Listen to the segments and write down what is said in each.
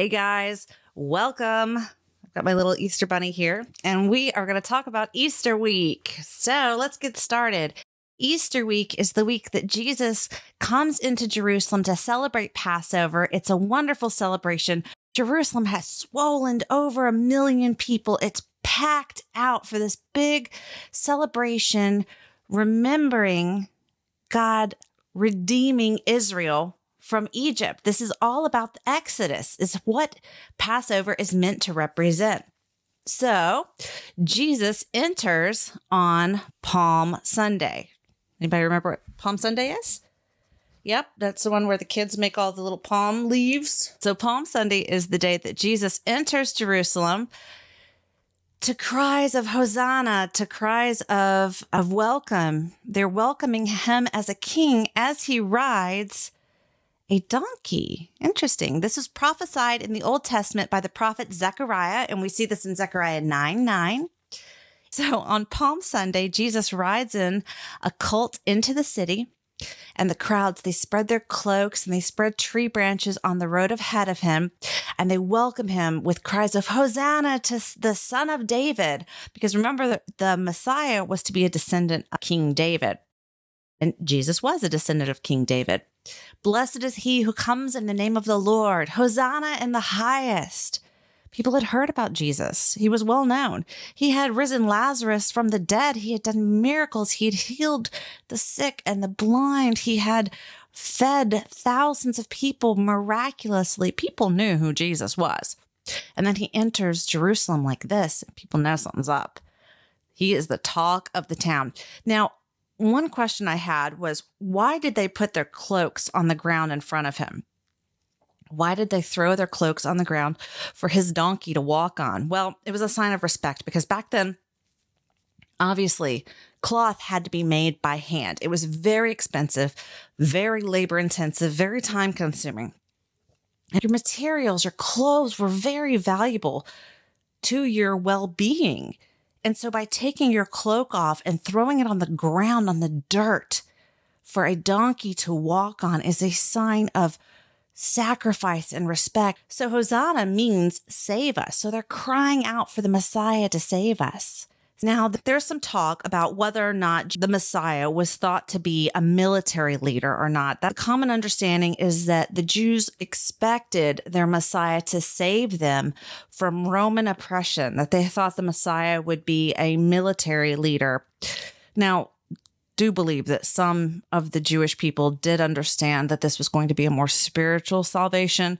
Hey guys, welcome. I've got my little Easter bunny here, and we are going to talk about Easter week. So let's get started. Easter week is the week that Jesus comes into Jerusalem to celebrate Passover. It's a wonderful celebration. Jerusalem has swollen over a million people. It's packed out for this big celebration, remembering God redeeming Israel from Egypt. This is all about the Exodus, is what Passover is meant to represent. So, Jesus enters on Palm Sunday. Anybody remember what Palm Sunday is? Yep, that's the one where the kids make all the little palm leaves. So, Palm Sunday is the day that Jesus enters Jerusalem to cries of Hosanna, to cries of, of welcome. They're welcoming him as a king as he rides a donkey. Interesting. This was prophesied in the Old Testament by the prophet Zechariah, and we see this in Zechariah 9 9. So on Palm Sunday, Jesus rides in a colt into the city, and the crowds, they spread their cloaks and they spread tree branches on the road ahead of him, and they welcome him with cries of Hosanna to the Son of David. Because remember, the, the Messiah was to be a descendant of King David. And Jesus was a descendant of King David. Blessed is he who comes in the name of the Lord. Hosanna in the highest. People had heard about Jesus. He was well known. He had risen Lazarus from the dead. He had done miracles. He had healed the sick and the blind. He had fed thousands of people miraculously. People knew who Jesus was. And then he enters Jerusalem like this. People know something's up. He is the talk of the town. Now, one question I had was why did they put their cloaks on the ground in front of him? Why did they throw their cloaks on the ground for his donkey to walk on? Well, it was a sign of respect because back then, obviously, cloth had to be made by hand. It was very expensive, very labor intensive, very time consuming. And your materials, your clothes were very valuable to your well being. And so by taking your cloak off and throwing it on the ground on the dirt for a donkey to walk on is a sign of sacrifice and respect. So Hosanna means save us. So they're crying out for the Messiah to save us. Now, there's some talk about whether or not the Messiah was thought to be a military leader or not. That common understanding is that the Jews expected their Messiah to save them from Roman oppression, that they thought the Messiah would be a military leader. Now, do believe that some of the Jewish people did understand that this was going to be a more spiritual salvation,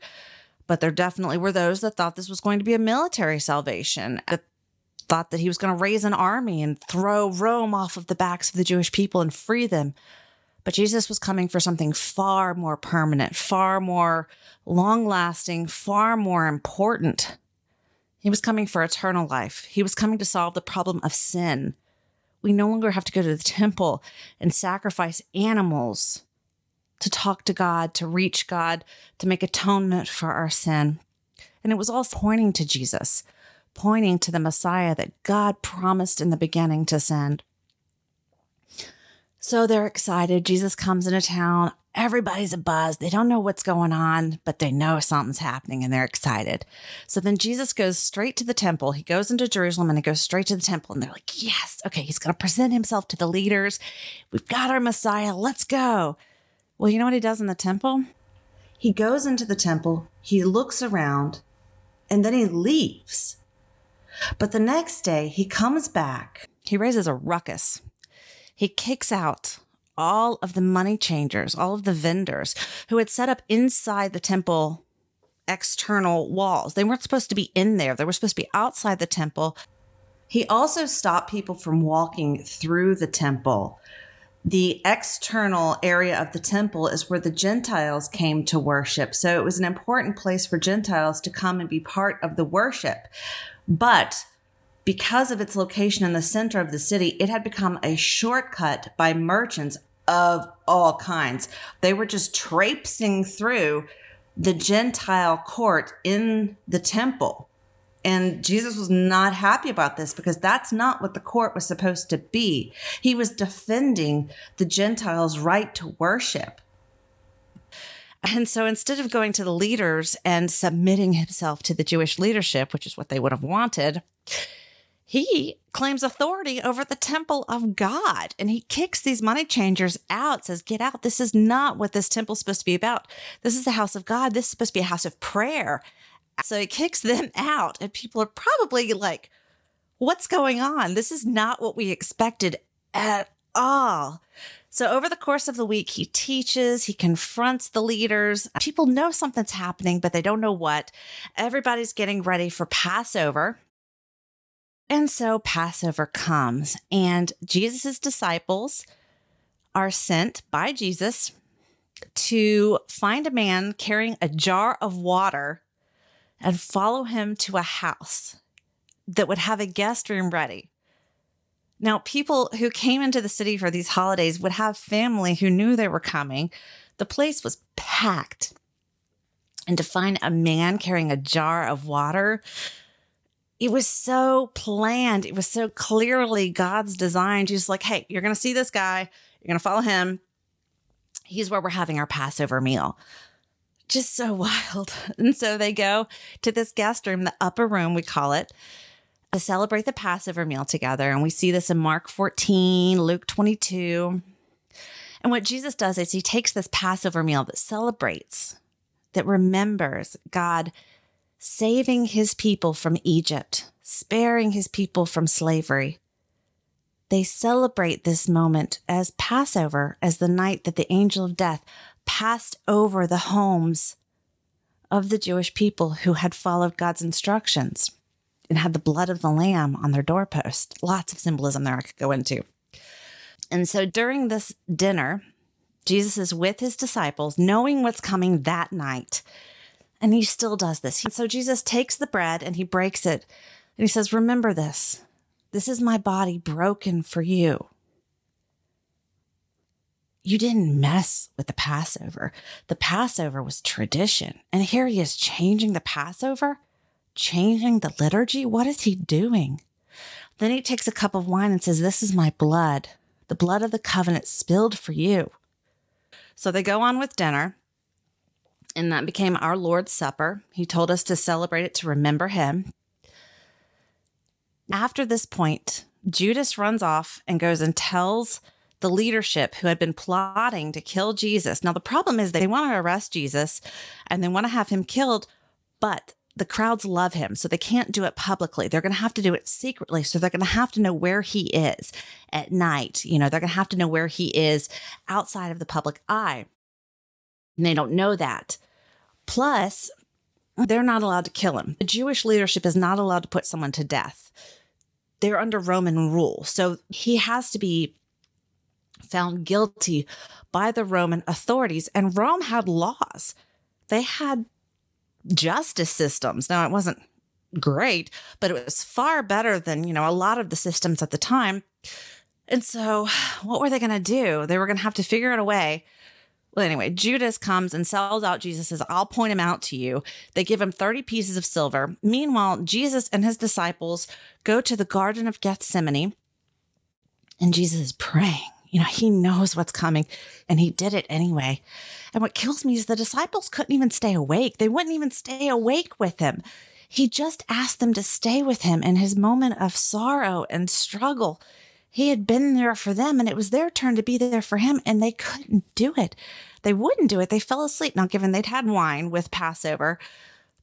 but there definitely were those that thought this was going to be a military salvation. That thought that he was going to raise an army and throw Rome off of the backs of the Jewish people and free them. But Jesus was coming for something far more permanent, far more long lasting, far more important. He was coming for eternal life. He was coming to solve the problem of sin. We no longer have to go to the temple and sacrifice animals to talk to God, to reach God, to make atonement for our sin. And it was all pointing to Jesus pointing to the Messiah that God promised in the beginning to send. So they're excited. Jesus comes into town. Everybody's a buzz. They don't know what's going on, but they know something's happening and they're excited. So then Jesus goes straight to the temple. He goes into Jerusalem and he goes straight to the temple. And they're like, yes, okay, he's going to present himself to the leaders. We've got our Messiah. Let's go. Well, you know what he does in the temple? He goes into the temple, he looks around, and then he leaves. But the next day, he comes back. He raises a ruckus. He kicks out all of the money changers, all of the vendors who had set up inside the temple external walls. They weren't supposed to be in there, they were supposed to be outside the temple. He also stopped people from walking through the temple. The external area of the temple is where the Gentiles came to worship. So it was an important place for Gentiles to come and be part of the worship. But because of its location in the center of the city, it had become a shortcut by merchants of all kinds. They were just traipsing through the Gentile court in the temple. And Jesus was not happy about this because that's not what the court was supposed to be. He was defending the Gentiles' right to worship. And so instead of going to the leaders and submitting himself to the Jewish leadership, which is what they would have wanted, he claims authority over the temple of God and he kicks these money changers out, says, Get out. This is not what this temple's supposed to be about. This is the house of God. This is supposed to be a house of prayer. So he kicks them out, and people are probably like, What's going on? This is not what we expected at all. So, over the course of the week, he teaches, he confronts the leaders. People know something's happening, but they don't know what. Everybody's getting ready for Passover. And so Passover comes, and Jesus' disciples are sent by Jesus to find a man carrying a jar of water and follow him to a house that would have a guest room ready. Now, people who came into the city for these holidays would have family who knew they were coming. The place was packed. And to find a man carrying a jar of water it was so planned. It was so clearly God's design. She's like, hey, you're going to see this guy. You're going to follow him. He's where we're having our Passover meal. Just so wild. And so they go to this guest room, the upper room, we call it, to celebrate the Passover meal together. And we see this in Mark 14, Luke 22. And what Jesus does is he takes this Passover meal that celebrates, that remembers God saving his people from Egypt, sparing his people from slavery. They celebrate this moment as Passover, as the night that the angel of death passed over the homes of the Jewish people who had followed God's instructions and had the blood of the lamb on their doorpost. Lots of symbolism there I could go into. And so during this dinner, Jesus is with his disciples, knowing what's coming that night. And he still does this. And So Jesus takes the bread and he breaks it and he says, Remember this. This is my body broken for you. You didn't mess with the Passover. The Passover was tradition. And here he is changing the Passover, changing the liturgy. What is he doing? Then he takes a cup of wine and says, This is my blood, the blood of the covenant spilled for you. So they go on with dinner and that became our Lord's Supper. He told us to celebrate it to remember him. After this point, Judas runs off and goes and tells the leadership who had been plotting to kill Jesus. Now, the problem is they want to arrest Jesus and they want to have him killed, but the crowds love him, so they can't do it publicly. They're going to have to do it secretly. So they're going to have to know where he is at night. You know, they're going to have to know where he is outside of the public eye. And they don't know that. Plus, they're not allowed to kill him. The Jewish leadership is not allowed to put someone to death. They're under Roman rule. So he has to be found guilty by the Roman authorities. And Rome had laws, they had justice systems. Now, it wasn't great, but it was far better than, you know, a lot of the systems at the time. And so, what were they going to do? They were going to have to figure out a way well, anyway, Judas comes and sells out Jesus, says, I'll point him out to you. They give him 30 pieces of silver. Meanwhile, Jesus and his disciples go to the Garden of Gethsemane, and Jesus is praying. You know, he knows what's coming, and he did it anyway. And what kills me is the disciples couldn't even stay awake. They wouldn't even stay awake with him. He just asked them to stay with him in his moment of sorrow and struggle. He had been there for them and it was their turn to be there for him and they couldn't do it. They wouldn't do it. They fell asleep. Now, given they'd had wine with Passover,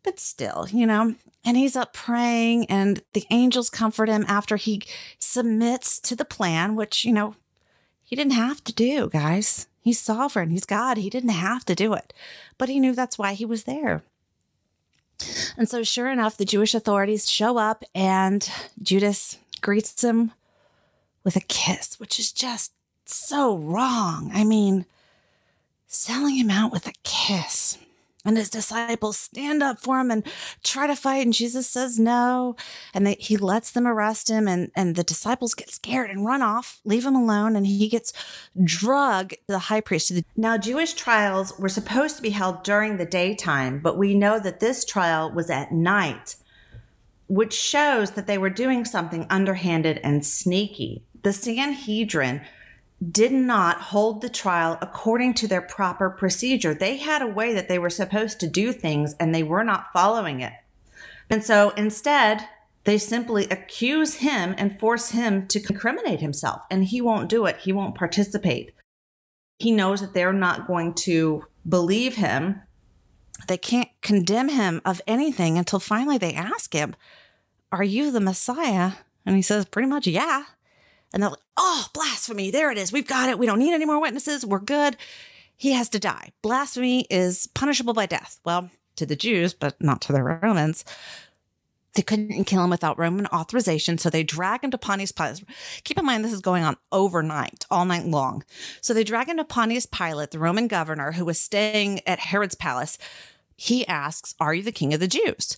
but still, you know, and he's up praying and the angels comfort him after he submits to the plan, which, you know, he didn't have to do, guys. He's sovereign. He's God. He didn't have to do it, but he knew that's why he was there. And so, sure enough, the Jewish authorities show up and Judas greets him with a kiss, which is just so wrong. I mean, selling him out with a kiss. And his disciples stand up for him and try to fight. And Jesus says no. And they, he lets them arrest him. And, and the disciples get scared and run off, leave him alone. And he gets drug the high priest. Now, Jewish trials were supposed to be held during the daytime, but we know that this trial was at night, which shows that they were doing something underhanded and sneaky the Sanhedrin did not hold the trial according to their proper procedure. They had a way that they were supposed to do things and they were not following it. And so instead, they simply accuse him and force him to incriminate himself, and he won't do it. He won't participate. He knows that they're not going to believe him. They can't condemn him of anything until finally they ask him, Are you the Messiah? And he says, Pretty much, yeah. And they're like, Oh, blasphemy. There it is. We've got it. We don't need any more witnesses. We're good. He has to die. Blasphemy is punishable by death. Well, to the Jews, but not to the Romans. They couldn't kill him without Roman authorization, so they drag him to Pontius Pilate. Keep in mind, this is going on overnight, all night long. So they drag him to Pontius Pilate, the Roman governor who was staying at Herod's palace. He asks, Are you the king of the Jews?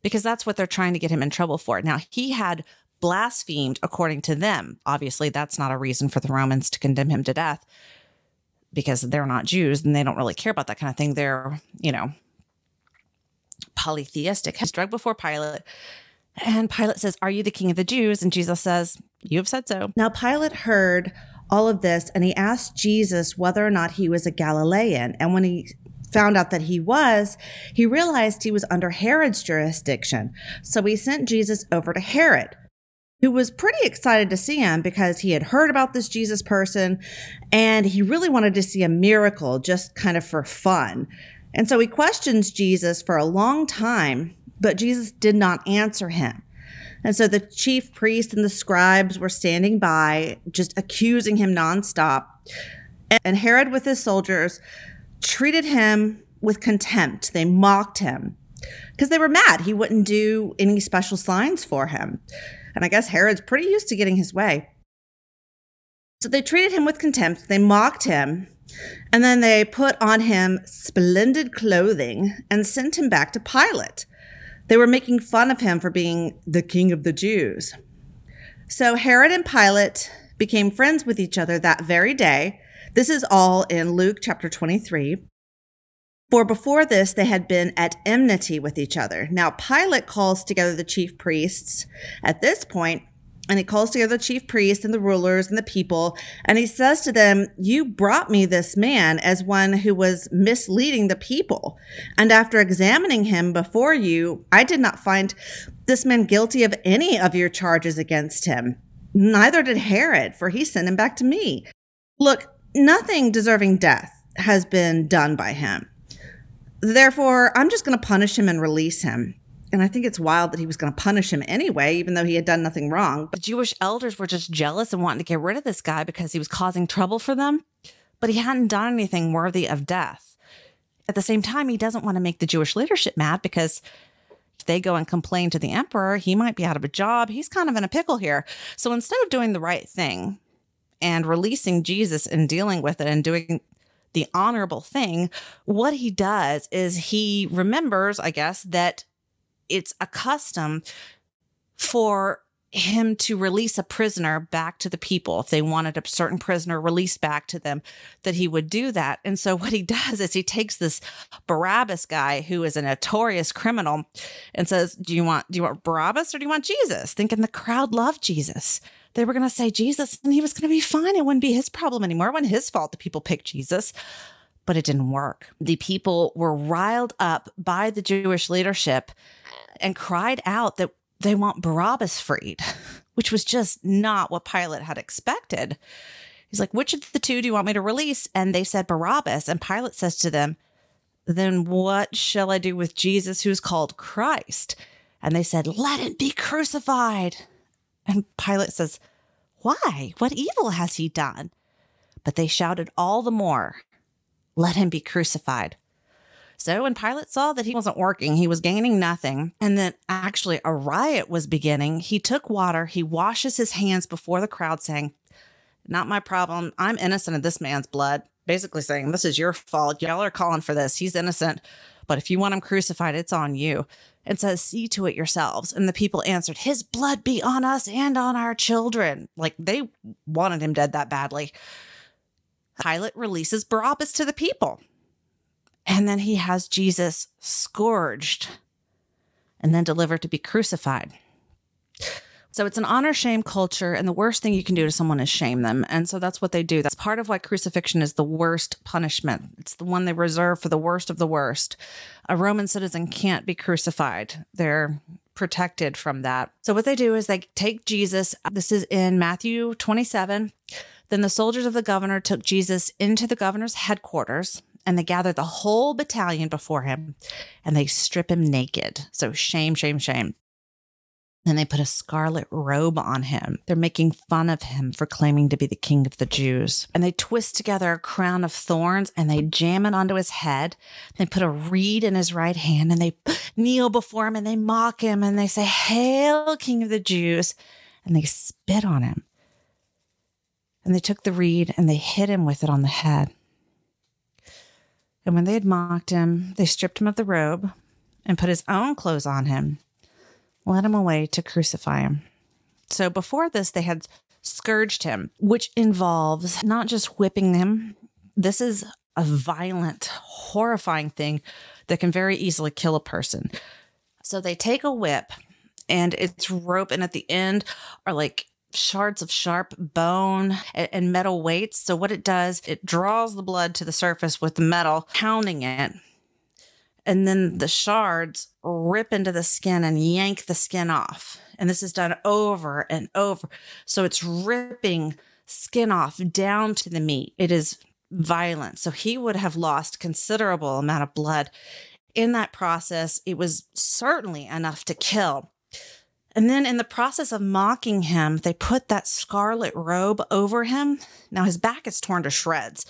Because that's what they're trying to get him in trouble for. Now, he had blasphemed according to them. Obviously, that's not a reason for the Romans to condemn him to death because they're not Jews and they don't really care about that kind of thing. They're, you know, polytheistic. He's drugged before Pilate. And Pilate says, Are you the king of the Jews? And Jesus says, You have said so. Now, Pilate heard all of this and he asked Jesus whether or not he was a Galilean. And when he found out that he was, he realized he was under Herod's jurisdiction. So he sent Jesus over to Herod, who was pretty excited to see him because he had heard about this Jesus person and he really wanted to see a miracle just kind of for fun. And so he questions Jesus for a long time, but Jesus did not answer him. And so the chief priest and the scribes were standing by, just accusing him nonstop. And Herod, with his soldiers, treated him with contempt. They mocked him because they were mad. He wouldn't do any special signs for him. And I guess Herod's pretty used to getting his way. So they treated him with contempt. They mocked him. And then they put on him splendid clothing and sent him back to Pilate. They were making fun of him for being the king of the Jews. So Herod and Pilate became friends with each other that very day. This is all in Luke chapter 23. For before this, they had been at enmity with each other. Now, Pilate calls together the chief priests at this point and he calls together the chief priests and the rulers and the people, and he says to them, You brought me this man as one who was misleading the people. And after examining him before you, I did not find this man guilty of any of your charges against him. Neither did Herod, for he sent him back to me. Look, nothing deserving death has been done by him. Therefore, I'm just going to punish him and release him and I think it's wild that he was going to punish him anyway, even though he had done nothing wrong. But Jewish elders were just jealous and wanting to get rid of this guy because he was causing trouble for them, but he hadn't done anything worthy of death. At the same time, he doesn't want to make the Jewish leadership mad because if they go and complain to the emperor, he might be out of a job. He's kind of in a pickle here. So instead of doing the right thing and releasing Jesus and dealing with it and doing the honorable thing, what he does is he remembers, I guess, that it's a custom for him to release a prisoner back to the people. If they wanted a certain prisoner released back to them that he would do that. And so what he does is he takes this barabbas guy who is a notorious criminal and says do you want do you want barabbas or do you want jesus? Thinking the crowd loved jesus. They were going to say jesus and he was going to be fine. It wouldn't be his problem anymore. It wasn't his fault that people picked jesus but it didn't work. The people were riled up by the jewish leadership and cried out that they want Barabbas freed, which was just not what Pilate had expected. He's like, Which of the two do you want me to release? And they said Barabbas. And Pilate says to them, Then what shall I do with Jesus who's called Christ? And they said, Let him be crucified. And Pilate says, Why? What evil has he done? But they shouted all the more, Let him be crucified. So when Pilate saw that he wasn't working, he was gaining nothing, and that actually a riot was beginning, he took water, he washes his hands before the crowd, saying, Not my problem. I'm innocent of this man's blood. Basically saying, This is your fault. Y'all are calling for this. He's innocent. But if you want him crucified, it's on you. And says, See to it yourselves. And the people answered, His blood be on us and on our children. Like they wanted him dead that badly. Pilate releases Barabbas to the people. And then he has Jesus scourged and then delivered to be crucified. So it's an honor shame culture, and the worst thing you can do to someone is shame them. And so that's what they do. That's part of why crucifixion is the worst punishment. It's the one they reserve for the worst of the worst. A Roman citizen can't be crucified. They're protected from that. So what they do is they take Jesus. This is in Matthew 27. Then the soldiers of the governor took Jesus into the governor's headquarters and they gather the whole battalion before him and they strip him naked. So shame, shame, shame. Then they put a scarlet robe on him. They're making fun of him for claiming to be the king of the Jews. And they twist together a crown of thorns and they jam it onto his head. They put a reed in his right hand and they kneel before him and they mock him and they say, Hail, king of the Jews. And they spit on him. And they took the reed and they hit him with it on the head. And when they had mocked him, they stripped him of the robe and put his own clothes on him led him away to crucify him. So before this, they had scourged him, which involves not just whipping him. This is a violent, horrifying thing that can very easily kill a person. So they take a whip and it's rope, and at the end are like shards of sharp bone and metal weights. So what it does, it draws the blood to the surface with the metal, pounding it and then the shards rip into the skin and yank the skin off. And this is done over and over. So it's ripping skin off down to the meat. It is violent. So he would have lost considerable amount of blood in that process. It was certainly enough to kill. And then in the process of mocking him, they put that scarlet robe over him. Now his back is torn to shreds.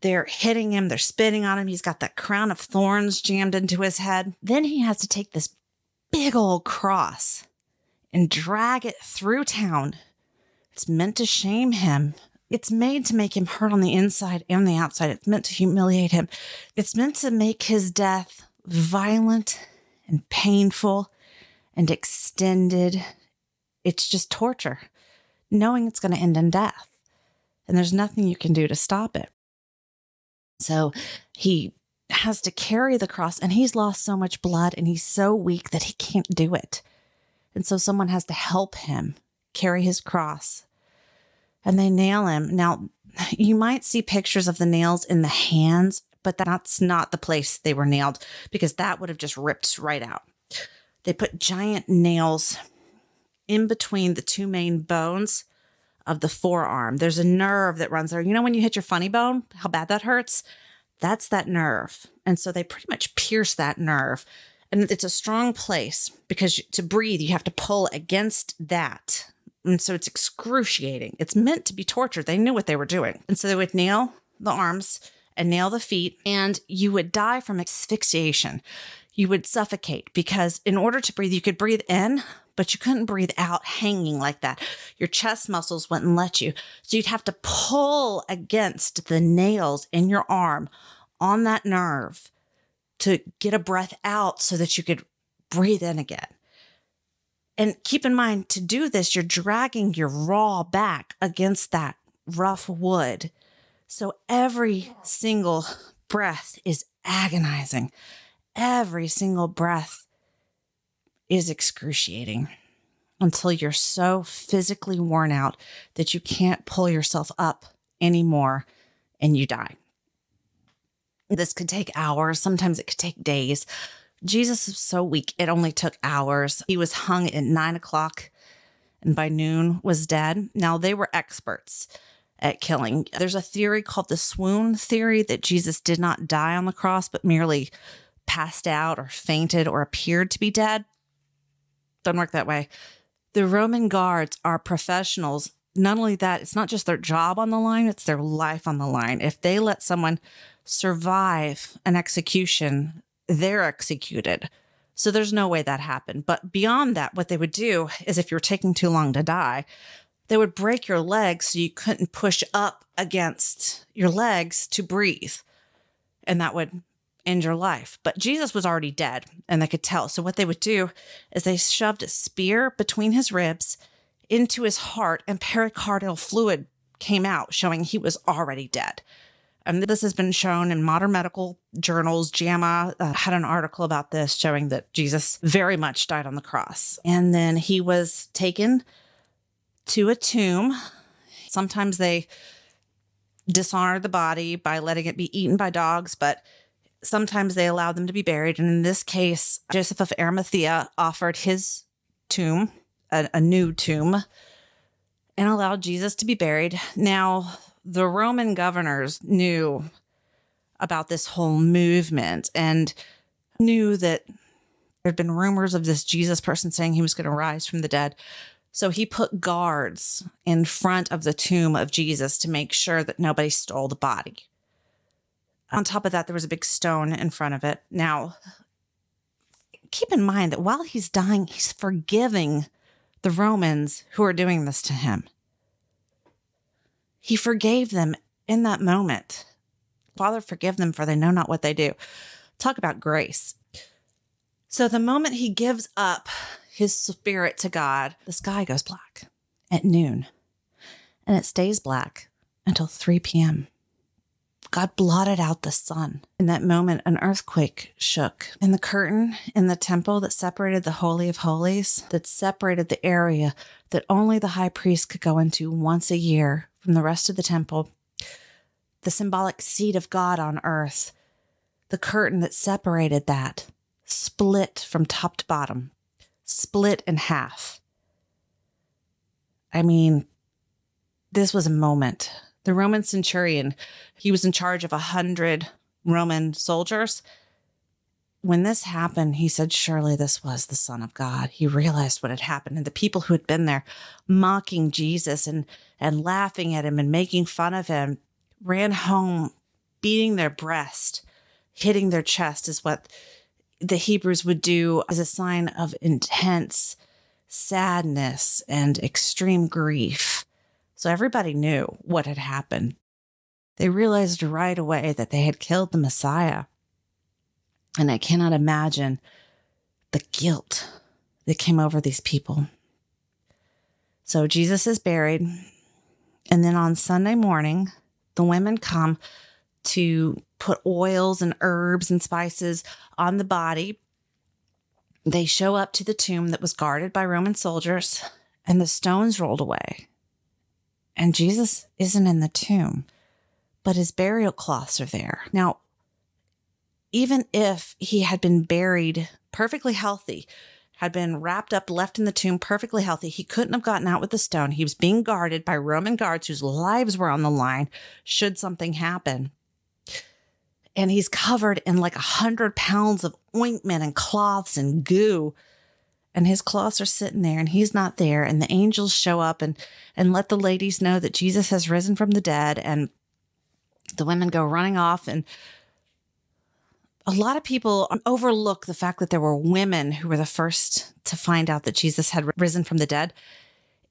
They're hitting him, they're spitting on him. He's got that crown of thorns jammed into his head. Then he has to take this big old cross and drag it through town. It's meant to shame him. It's made to make him hurt on the inside and the outside. It's meant to humiliate him. It's meant to make his death violent and painful and extended. It's just torture, knowing it's going to end in death. And there's nothing you can do to stop it. So he has to carry the cross and he's lost so much blood and he's so weak that he can't do it. And so someone has to help him carry his cross. And they nail him. Now, you might see pictures of the nails in the hands, but that's not the place they were nailed because that would have just ripped right out. They put giant nails in between the two main bones of the forearm. There's a nerve that runs there. You know, when you hit your funny bone, how bad that hurts? That's that nerve. And so they pretty much pierce that nerve. And it's a strong place because to breathe, you have to pull against that. And so it's excruciating. It's meant to be tortured. They knew what they were doing. And so they would nail the arms and nail the feet, and you would die from asphyxiation. You would suffocate because in order to breathe, you could breathe in, but you couldn't breathe out hanging like that. Your chest muscles wouldn't let you. So you'd have to pull against the nails in your arm on that nerve to get a breath out so that you could breathe in again. And keep in mind to do this, you're dragging your raw back against that rough wood. So every single breath is agonizing. Every single breath is excruciating until you're so physically worn out that you can't pull yourself up anymore and you die. This could take hours, sometimes it could take days. Jesus is so weak, it only took hours. He was hung at nine o'clock and by noon was dead. Now, they were experts at killing. There's a theory called the swoon theory that Jesus did not die on the cross, but merely passed out or fainted or appeared to be dead. Doesn't work that way. The Roman guards are professionals. Not only that, it's not just their job on the line, it's their life on the line. If they let someone survive an execution, they're executed. So there's no way that happened. But beyond that, what they would do is if you're taking too long to die, they would break your legs so you couldn't push up against your legs to breathe. And that would end your life. But Jesus was already dead and they could tell. So what they would do is they shoved a spear between his ribs into his heart and pericardial fluid came out showing he was already dead. And this has been shown in modern medical journals. JAMA uh, had an article about this showing that Jesus very much died on the cross. And then he was taken to a tomb. Sometimes they dishonor the body by letting it be eaten by dogs, but sometimes they allow them to be buried. And in this case, Joseph of Arimathea offered his tomb, a, a new tomb, and allowed Jesus to be buried. Now, the Roman governors knew about this whole movement and knew that there had been rumors of this Jesus person saying he was going to rise from the dead. So he put guards in front of the tomb of Jesus to make sure that nobody stole the body. On top of that, there was a big stone in front of it. Now, keep in mind that while he's dying, he's forgiving the Romans who are doing this to him. He forgave them in that moment. Father, forgive them, for they know not what they do. Talk about grace. So, the moment he gives up his spirit to God, the sky goes black at noon, and it stays black until 3 p.m. God blotted out the sun. In that moment, an earthquake shook, and the curtain in the temple that separated the Holy of Holies, that separated the area that only the high priest could go into once a year from the rest of the temple, the symbolic seat of God on earth, the curtain that separated that, split from top to bottom, split in half. I mean, this was a moment the Roman centurion, he was in charge of a hundred Roman soldiers. When this happened, he said, Surely this was the Son of God. He realized what had happened. And the people who had been there mocking Jesus and, and laughing at him and making fun of him ran home, beating their breast, hitting their chest, is what the Hebrews would do as a sign of intense sadness and extreme grief. So everybody knew what had happened. They realized right away that they had killed the Messiah. And I cannot imagine the guilt that came over these people. So Jesus is buried. And then on Sunday morning, the women come to put oils and herbs and spices on the body. They show up to the tomb that was guarded by Roman soldiers, and the stones rolled away. And Jesus isn't in the tomb, but his burial cloths are there. Now, even if he had been buried perfectly healthy, had been wrapped up, left in the tomb perfectly healthy, he couldn't have gotten out with the stone. He was being guarded by Roman guards whose lives were on the line should something happen. And he's covered in like a hundred pounds of ointment and cloths and goo and his cloths are sitting there and he's not there. And the angels show up and and let the ladies know that Jesus has risen from the dead. And the women go running off and a lot of people overlook the fact that there were women who were the first to find out that Jesus had risen from the dead.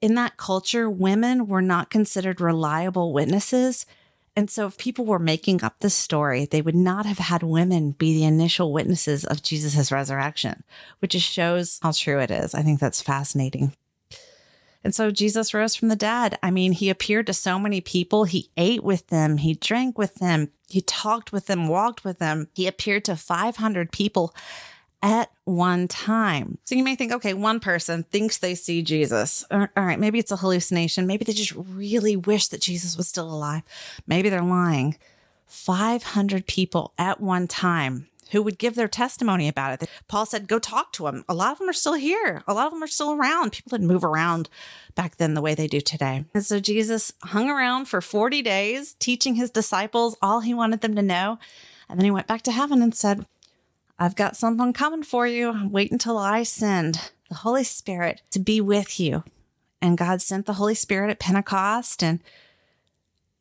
In that culture, women were not considered reliable witnesses and so, if people were making up this story, they would not have had women be the initial witnesses of Jesus' resurrection, which just shows how true it is. I think that's fascinating. And so Jesus rose from the dead. I mean, he appeared to so many people. He ate with them, he drank with them, he talked with them, walked with them. He appeared to 500 people at one time. So you may think, okay, one person thinks they see Jesus. All right, maybe it's a hallucination. Maybe they just really wish that Jesus was still alive. Maybe they're lying. 500 people at one time who would give their testimony about it. Paul said, go talk to them. A lot of them are still here. A lot of them are still around. People didn't move around back then the way they do today. And so Jesus hung around for 40 days, teaching his disciples all he wanted them to know. And then he went back to heaven and said, I've got something coming for you. Wait until I send the Holy Spirit to be with you. And God sent the Holy Spirit at Pentecost. And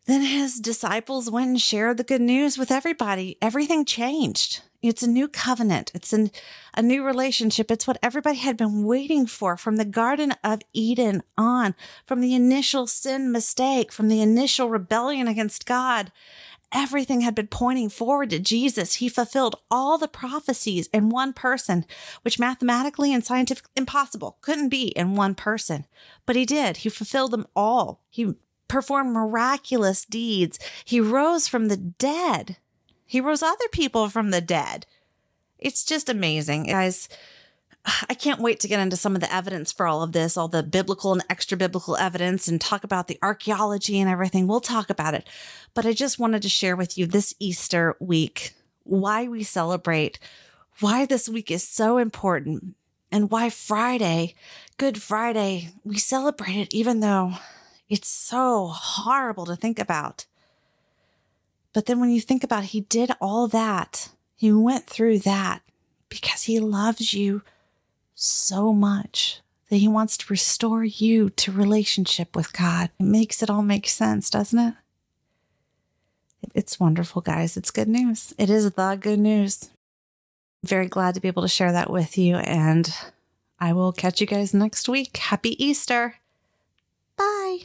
then his disciples went and shared the good news with everybody. Everything changed. It's a new covenant. It's an, a new relationship. It's what everybody had been waiting for from the Garden of Eden on, from the initial sin mistake, from the initial rebellion against God everything had been pointing forward to Jesus. He fulfilled all the prophecies in one person, which mathematically and scientifically impossible couldn't be in one person. But he did. He fulfilled them all. He performed miraculous deeds. He rose from the dead. He rose other people from the dead. It's just amazing. Guys, I can't wait to get into some of the evidence for all of this, all the biblical and extra biblical evidence, and talk about the archaeology and everything. We'll talk about it. But I just wanted to share with you this Easter week why we celebrate, why this week is so important, and why Friday, Good Friday, we celebrate it even though it's so horrible to think about. But then when you think about it, he did all that, he went through that because he loves you so much that he wants to restore you to relationship with God. It makes it all make sense, doesn't it? It's wonderful, guys. It's good news. It is the good news. Very glad to be able to share that with you. And I will catch you guys next week. Happy Easter.